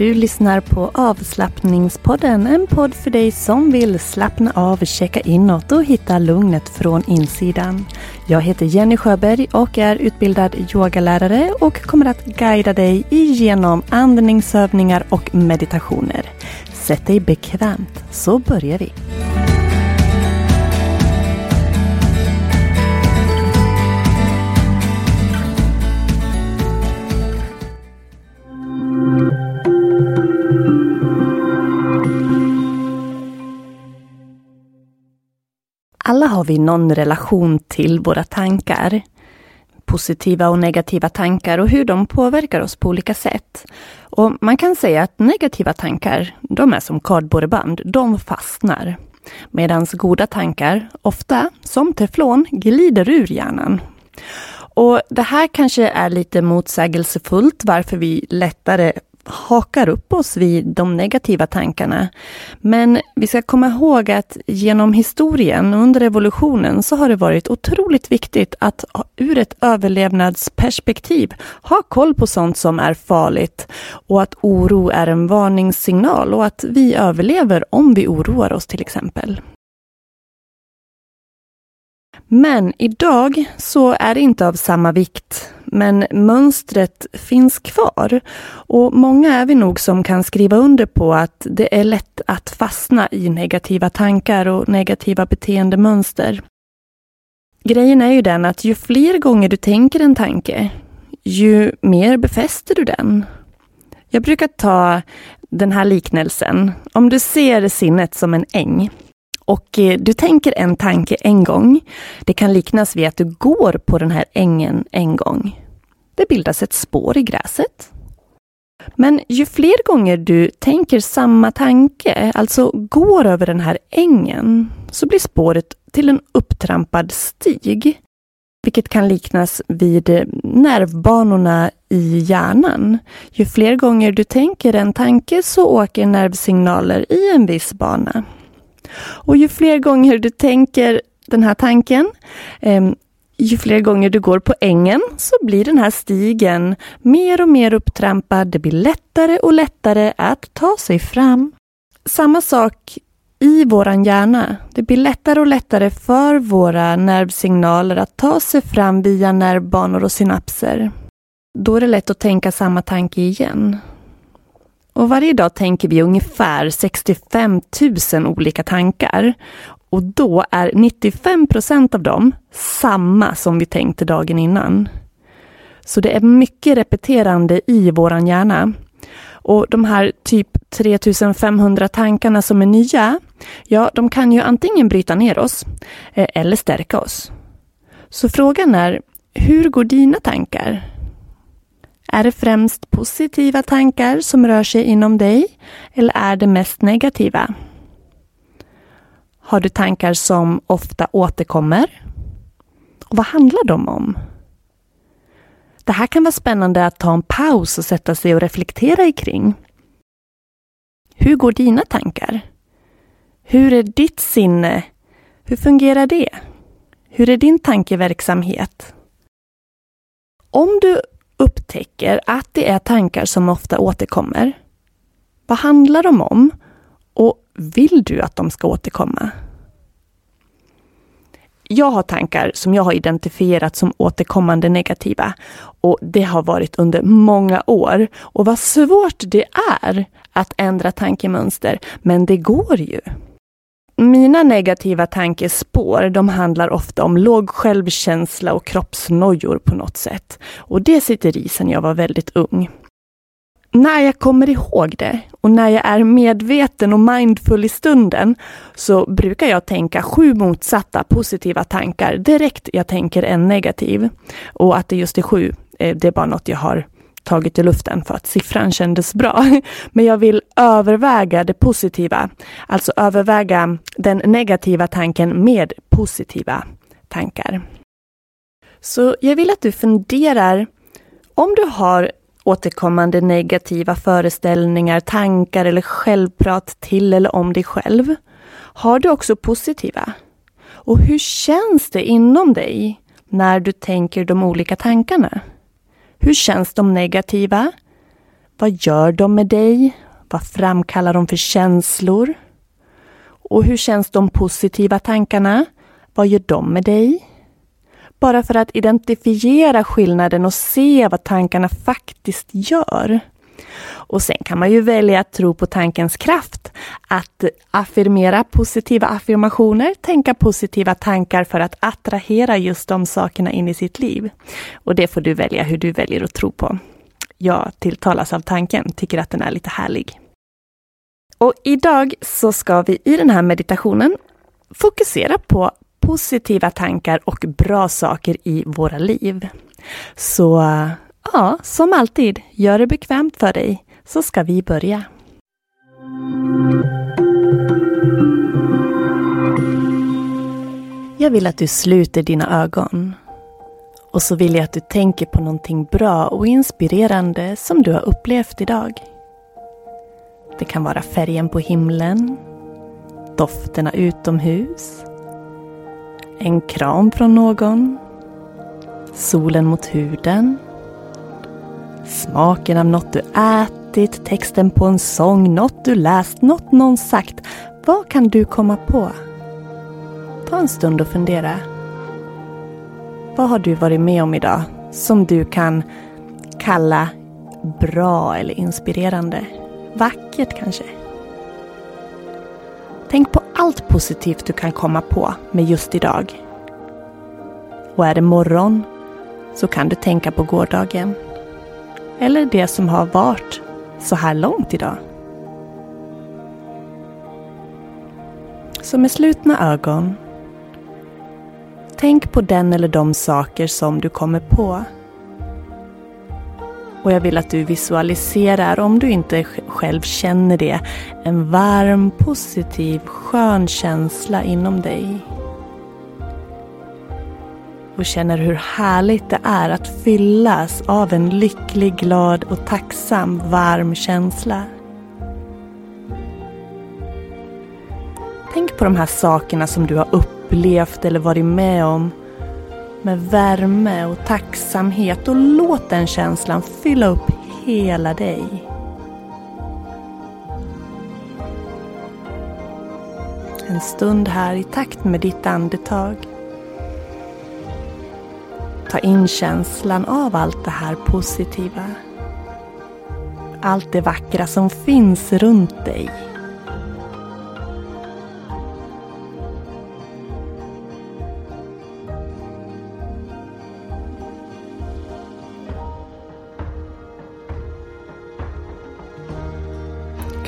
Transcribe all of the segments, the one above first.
Du lyssnar på avslappningspodden, en podd för dig som vill slappna av, checka inåt och hitta lugnet från insidan. Jag heter Jenny Sjöberg och är utbildad yogalärare och kommer att guida dig igenom andningsövningar och meditationer. Sätt dig bekvämt så börjar vi. Har vi någon relation till våra tankar. Positiva och negativa tankar och hur de påverkar oss på olika sätt. Och man kan säga att negativa tankar, de är som kardborreband, de fastnar. Medan goda tankar, ofta som teflon, glider ur hjärnan. Och det här kanske är lite motsägelsefullt varför vi lättare hakar upp oss vid de negativa tankarna. Men vi ska komma ihåg att genom historien, under evolutionen, så har det varit otroligt viktigt att ur ett överlevnadsperspektiv ha koll på sånt som är farligt och att oro är en varningssignal och att vi överlever om vi oroar oss till exempel. Men idag så är det inte av samma vikt. Men mönstret finns kvar. Och många är vi nog som kan skriva under på att det är lätt att fastna i negativa tankar och negativa beteendemönster. Grejen är ju den att ju fler gånger du tänker en tanke, ju mer befäster du den. Jag brukar ta den här liknelsen. Om du ser sinnet som en äng och eh, du tänker en tanke en gång. Det kan liknas vid att du går på den här ängen en gång. Det bildas ett spår i gräset. Men ju fler gånger du tänker samma tanke, alltså går över den här ängen, så blir spåret till en upptrampad stig. Vilket kan liknas vid eh, nervbanorna i hjärnan. Ju fler gånger du tänker en tanke så åker nervsignaler i en viss bana. Och ju fler gånger du tänker den här tanken, eh, ju fler gånger du går på ängen så blir den här stigen mer och mer upptrampad. Det blir lättare och lättare att ta sig fram. Samma sak i våran hjärna. Det blir lättare och lättare för våra nervsignaler att ta sig fram via nervbanor och synapser. Då är det lätt att tänka samma tanke igen. Och varje dag tänker vi ungefär 65 000 olika tankar. Och då är 95 procent av dem samma som vi tänkte dagen innan. Så det är mycket repeterande i våran hjärna. Och de här typ 3500 tankarna som är nya, ja, de kan ju antingen bryta ner oss eh, eller stärka oss. Så frågan är, hur går dina tankar? Är det främst positiva tankar som rör sig inom dig eller är det mest negativa? Har du tankar som ofta återkommer? Och vad handlar de om? Det här kan vara spännande att ta en paus och sätta sig och reflektera kring. Hur går dina tankar? Hur är ditt sinne? Hur fungerar det? Hur är din tankeverksamhet? Om du upptäcker att det är tankar som ofta återkommer, vad handlar de om? Och vill du att de ska återkomma? Jag har tankar som jag har identifierat som återkommande negativa. Och det har varit under många år. Och vad svårt det är att ändra tankemönster. Men det går ju. Mina negativa tankespår, de handlar ofta om låg självkänsla och kroppsnojor på något sätt. Och det sitter i sedan jag var väldigt ung. När jag kommer ihåg det och när jag är medveten och mindful i stunden så brukar jag tänka sju motsatta positiva tankar direkt jag tänker en negativ. Och att det just är sju, eh, det är bara något jag har tagit i luften för att siffran kändes bra. Men jag vill överväga det positiva, alltså överväga den negativa tanken med positiva tankar. Så jag vill att du funderar om du har återkommande negativa föreställningar, tankar eller självprat till eller om dig själv. Har du också positiva? Och hur känns det inom dig när du tänker de olika tankarna? Hur känns de negativa? Vad gör de med dig? Vad framkallar de för känslor? Och hur känns de positiva tankarna? Vad gör de med dig? Bara för att identifiera skillnaden och se vad tankarna faktiskt gör. Och sen kan man ju välja att tro på tankens kraft. Att affirmera positiva affirmationer, tänka positiva tankar för att attrahera just de sakerna in i sitt liv. Och det får du välja hur du väljer att tro på. Jag tilltalas av tanken, tycker att den är lite härlig. Och idag så ska vi i den här meditationen fokusera på positiva tankar och bra saker i våra liv. Så ja, som alltid, gör det bekvämt för dig så ska vi börja. Jag vill att du sluter dina ögon. Och så vill jag att du tänker på någonting bra och inspirerande som du har upplevt idag. Det kan vara färgen på himlen, dofterna utomhus, en kram från någon. Solen mot huden. Smaken av något du ätit, texten på en sång, något du läst, något någon sagt. Vad kan du komma på? Ta en stund och fundera. Vad har du varit med om idag som du kan kalla bra eller inspirerande? Vackert kanske? Tänk på allt positivt du kan komma på med just idag. Och är det morgon så kan du tänka på gårdagen. Eller det som har varit så här långt idag. Så med slutna ögon Tänk på den eller de saker som du kommer på och jag vill att du visualiserar, om du inte själv känner det, en varm, positiv, skön känsla inom dig. Och känner hur härligt det är att fyllas av en lycklig, glad och tacksam, varm känsla. Tänk på de här sakerna som du har upplevt eller varit med om med värme och tacksamhet och låt den känslan fylla upp hela dig. En stund här i takt med ditt andetag. Ta in känslan av allt det här positiva. Allt det vackra som finns runt dig.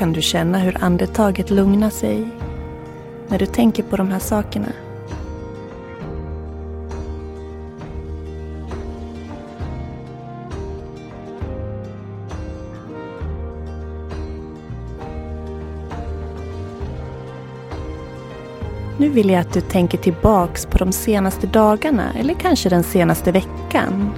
kan du känna hur andetaget lugnar sig när du tänker på de här sakerna. Nu vill jag att du tänker tillbaks på de senaste dagarna eller kanske den senaste veckan.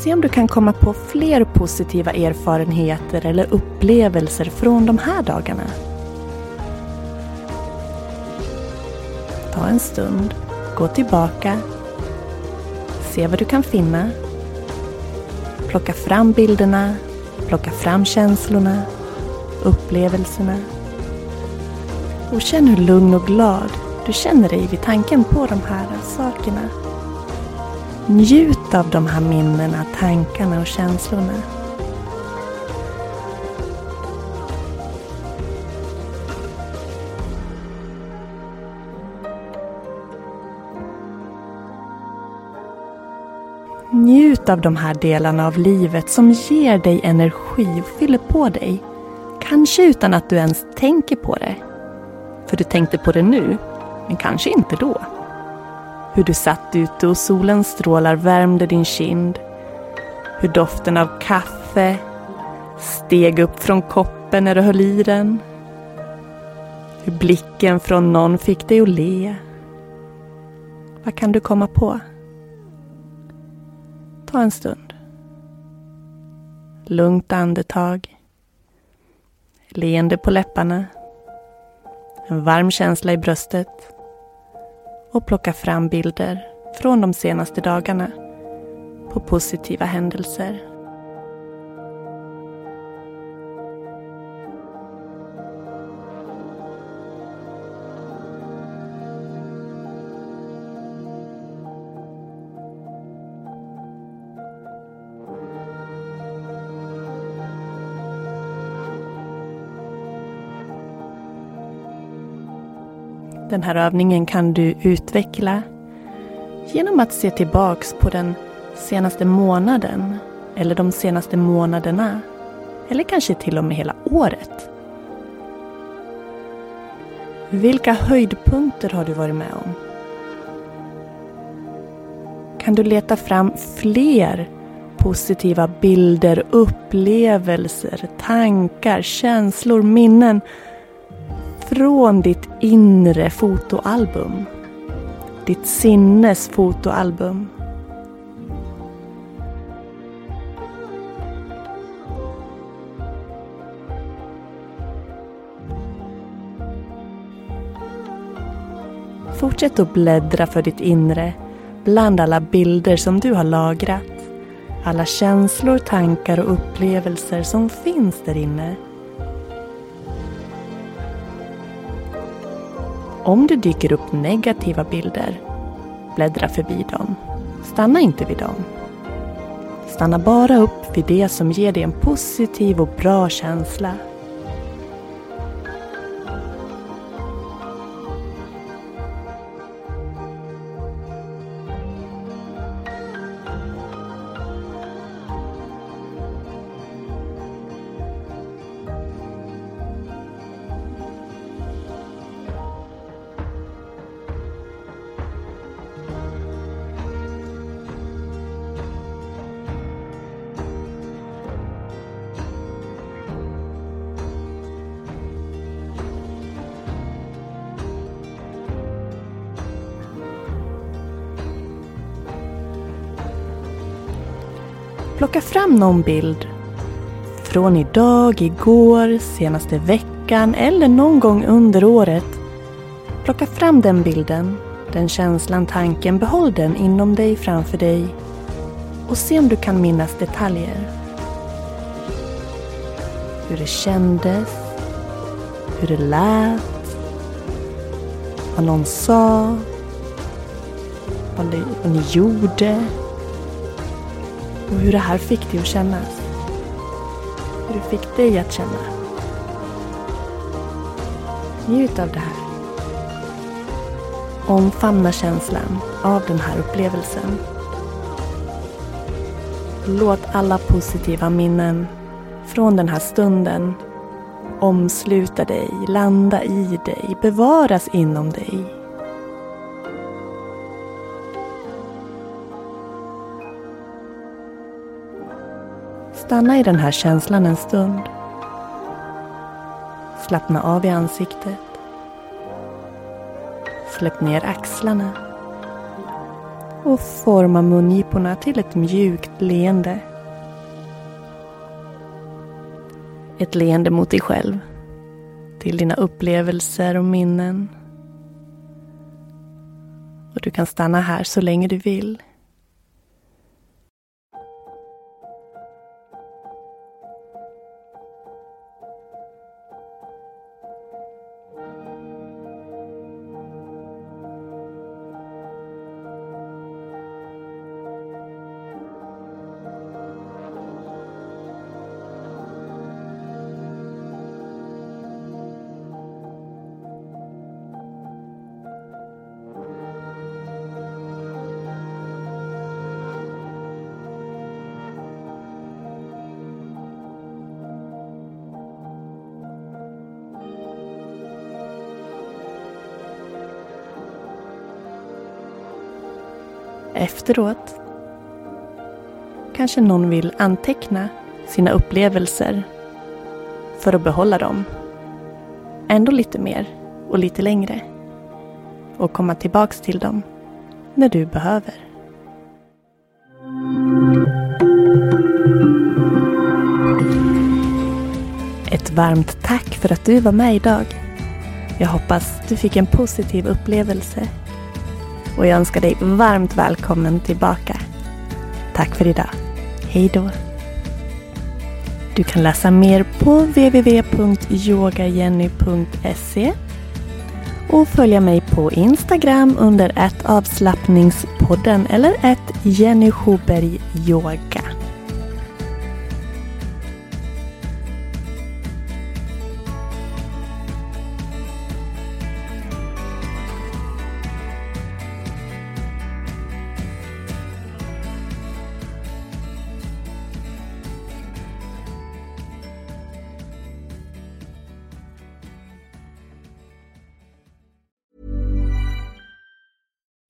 Se om du kan komma på fler positiva erfarenheter eller upplevelser från de här dagarna. Ta en stund, gå tillbaka, se vad du kan finna. Plocka fram bilderna, plocka fram känslorna, upplevelserna. Och känn hur lugn och glad du känner dig vid tanken på de här sakerna. Njut av de här minnena, tankarna och känslorna. Njut av de här delarna av livet som ger dig energi och fyller på dig. Kanske utan att du ens tänker på det. För du tänkte på det nu, men kanske inte då. Hur du satt ute och solens strålar värmde din kind. Hur doften av kaffe steg upp från koppen när du höll i den. Hur blicken från någon fick dig att le. Vad kan du komma på? Ta en stund. Lugnt andetag. Leende på läpparna. En varm känsla i bröstet och plocka fram bilder från de senaste dagarna på positiva händelser. Den här övningen kan du utveckla genom att se tillbaks på den senaste månaden eller de senaste månaderna eller kanske till och med hela året. Vilka höjdpunkter har du varit med om? Kan du leta fram fler positiva bilder, upplevelser, tankar, känslor, minnen från ditt inre fotoalbum. Ditt sinnes fotoalbum. Fortsätt att bläddra för ditt inre bland alla bilder som du har lagrat. Alla känslor, tankar och upplevelser som finns där inne. Om det dyker upp negativa bilder, bläddra förbi dem. Stanna inte vid dem. Stanna bara upp vid det som ger dig en positiv och bra känsla. Plocka fram någon bild från idag, igår, senaste veckan eller någon gång under året. Plocka fram den bilden, den känslan, tanken. Behåll den inom dig, framför dig och se om du kan minnas detaljer. Hur det kändes, hur det lät, vad någon sa, vad ni, vad ni gjorde och hur det här fick dig att kännas. Hur det fick dig att känna. Njut av det här. Omfamna känslan av den här upplevelsen. Låt alla positiva minnen från den här stunden omsluta dig, landa i dig, bevaras inom dig Stanna i den här känslan en stund. Slappna av i ansiktet. Släpp ner axlarna. och forma mungiporna till ett mjukt leende. Ett leende mot dig själv. Till dina upplevelser och minnen. Och du kan stanna här så länge du vill. Efteråt kanske någon vill anteckna sina upplevelser för att behålla dem. Ändå lite mer och lite längre. Och komma tillbaks till dem när du behöver. Ett varmt tack för att du var med idag. Jag hoppas du fick en positiv upplevelse och jag önskar dig varmt välkommen tillbaka. Tack för idag. Hej då. Du kan läsa mer på www.yogajenny.se och följa mig på Instagram under ett avslappningspodden eller ett Jenny Schuberg Yoga.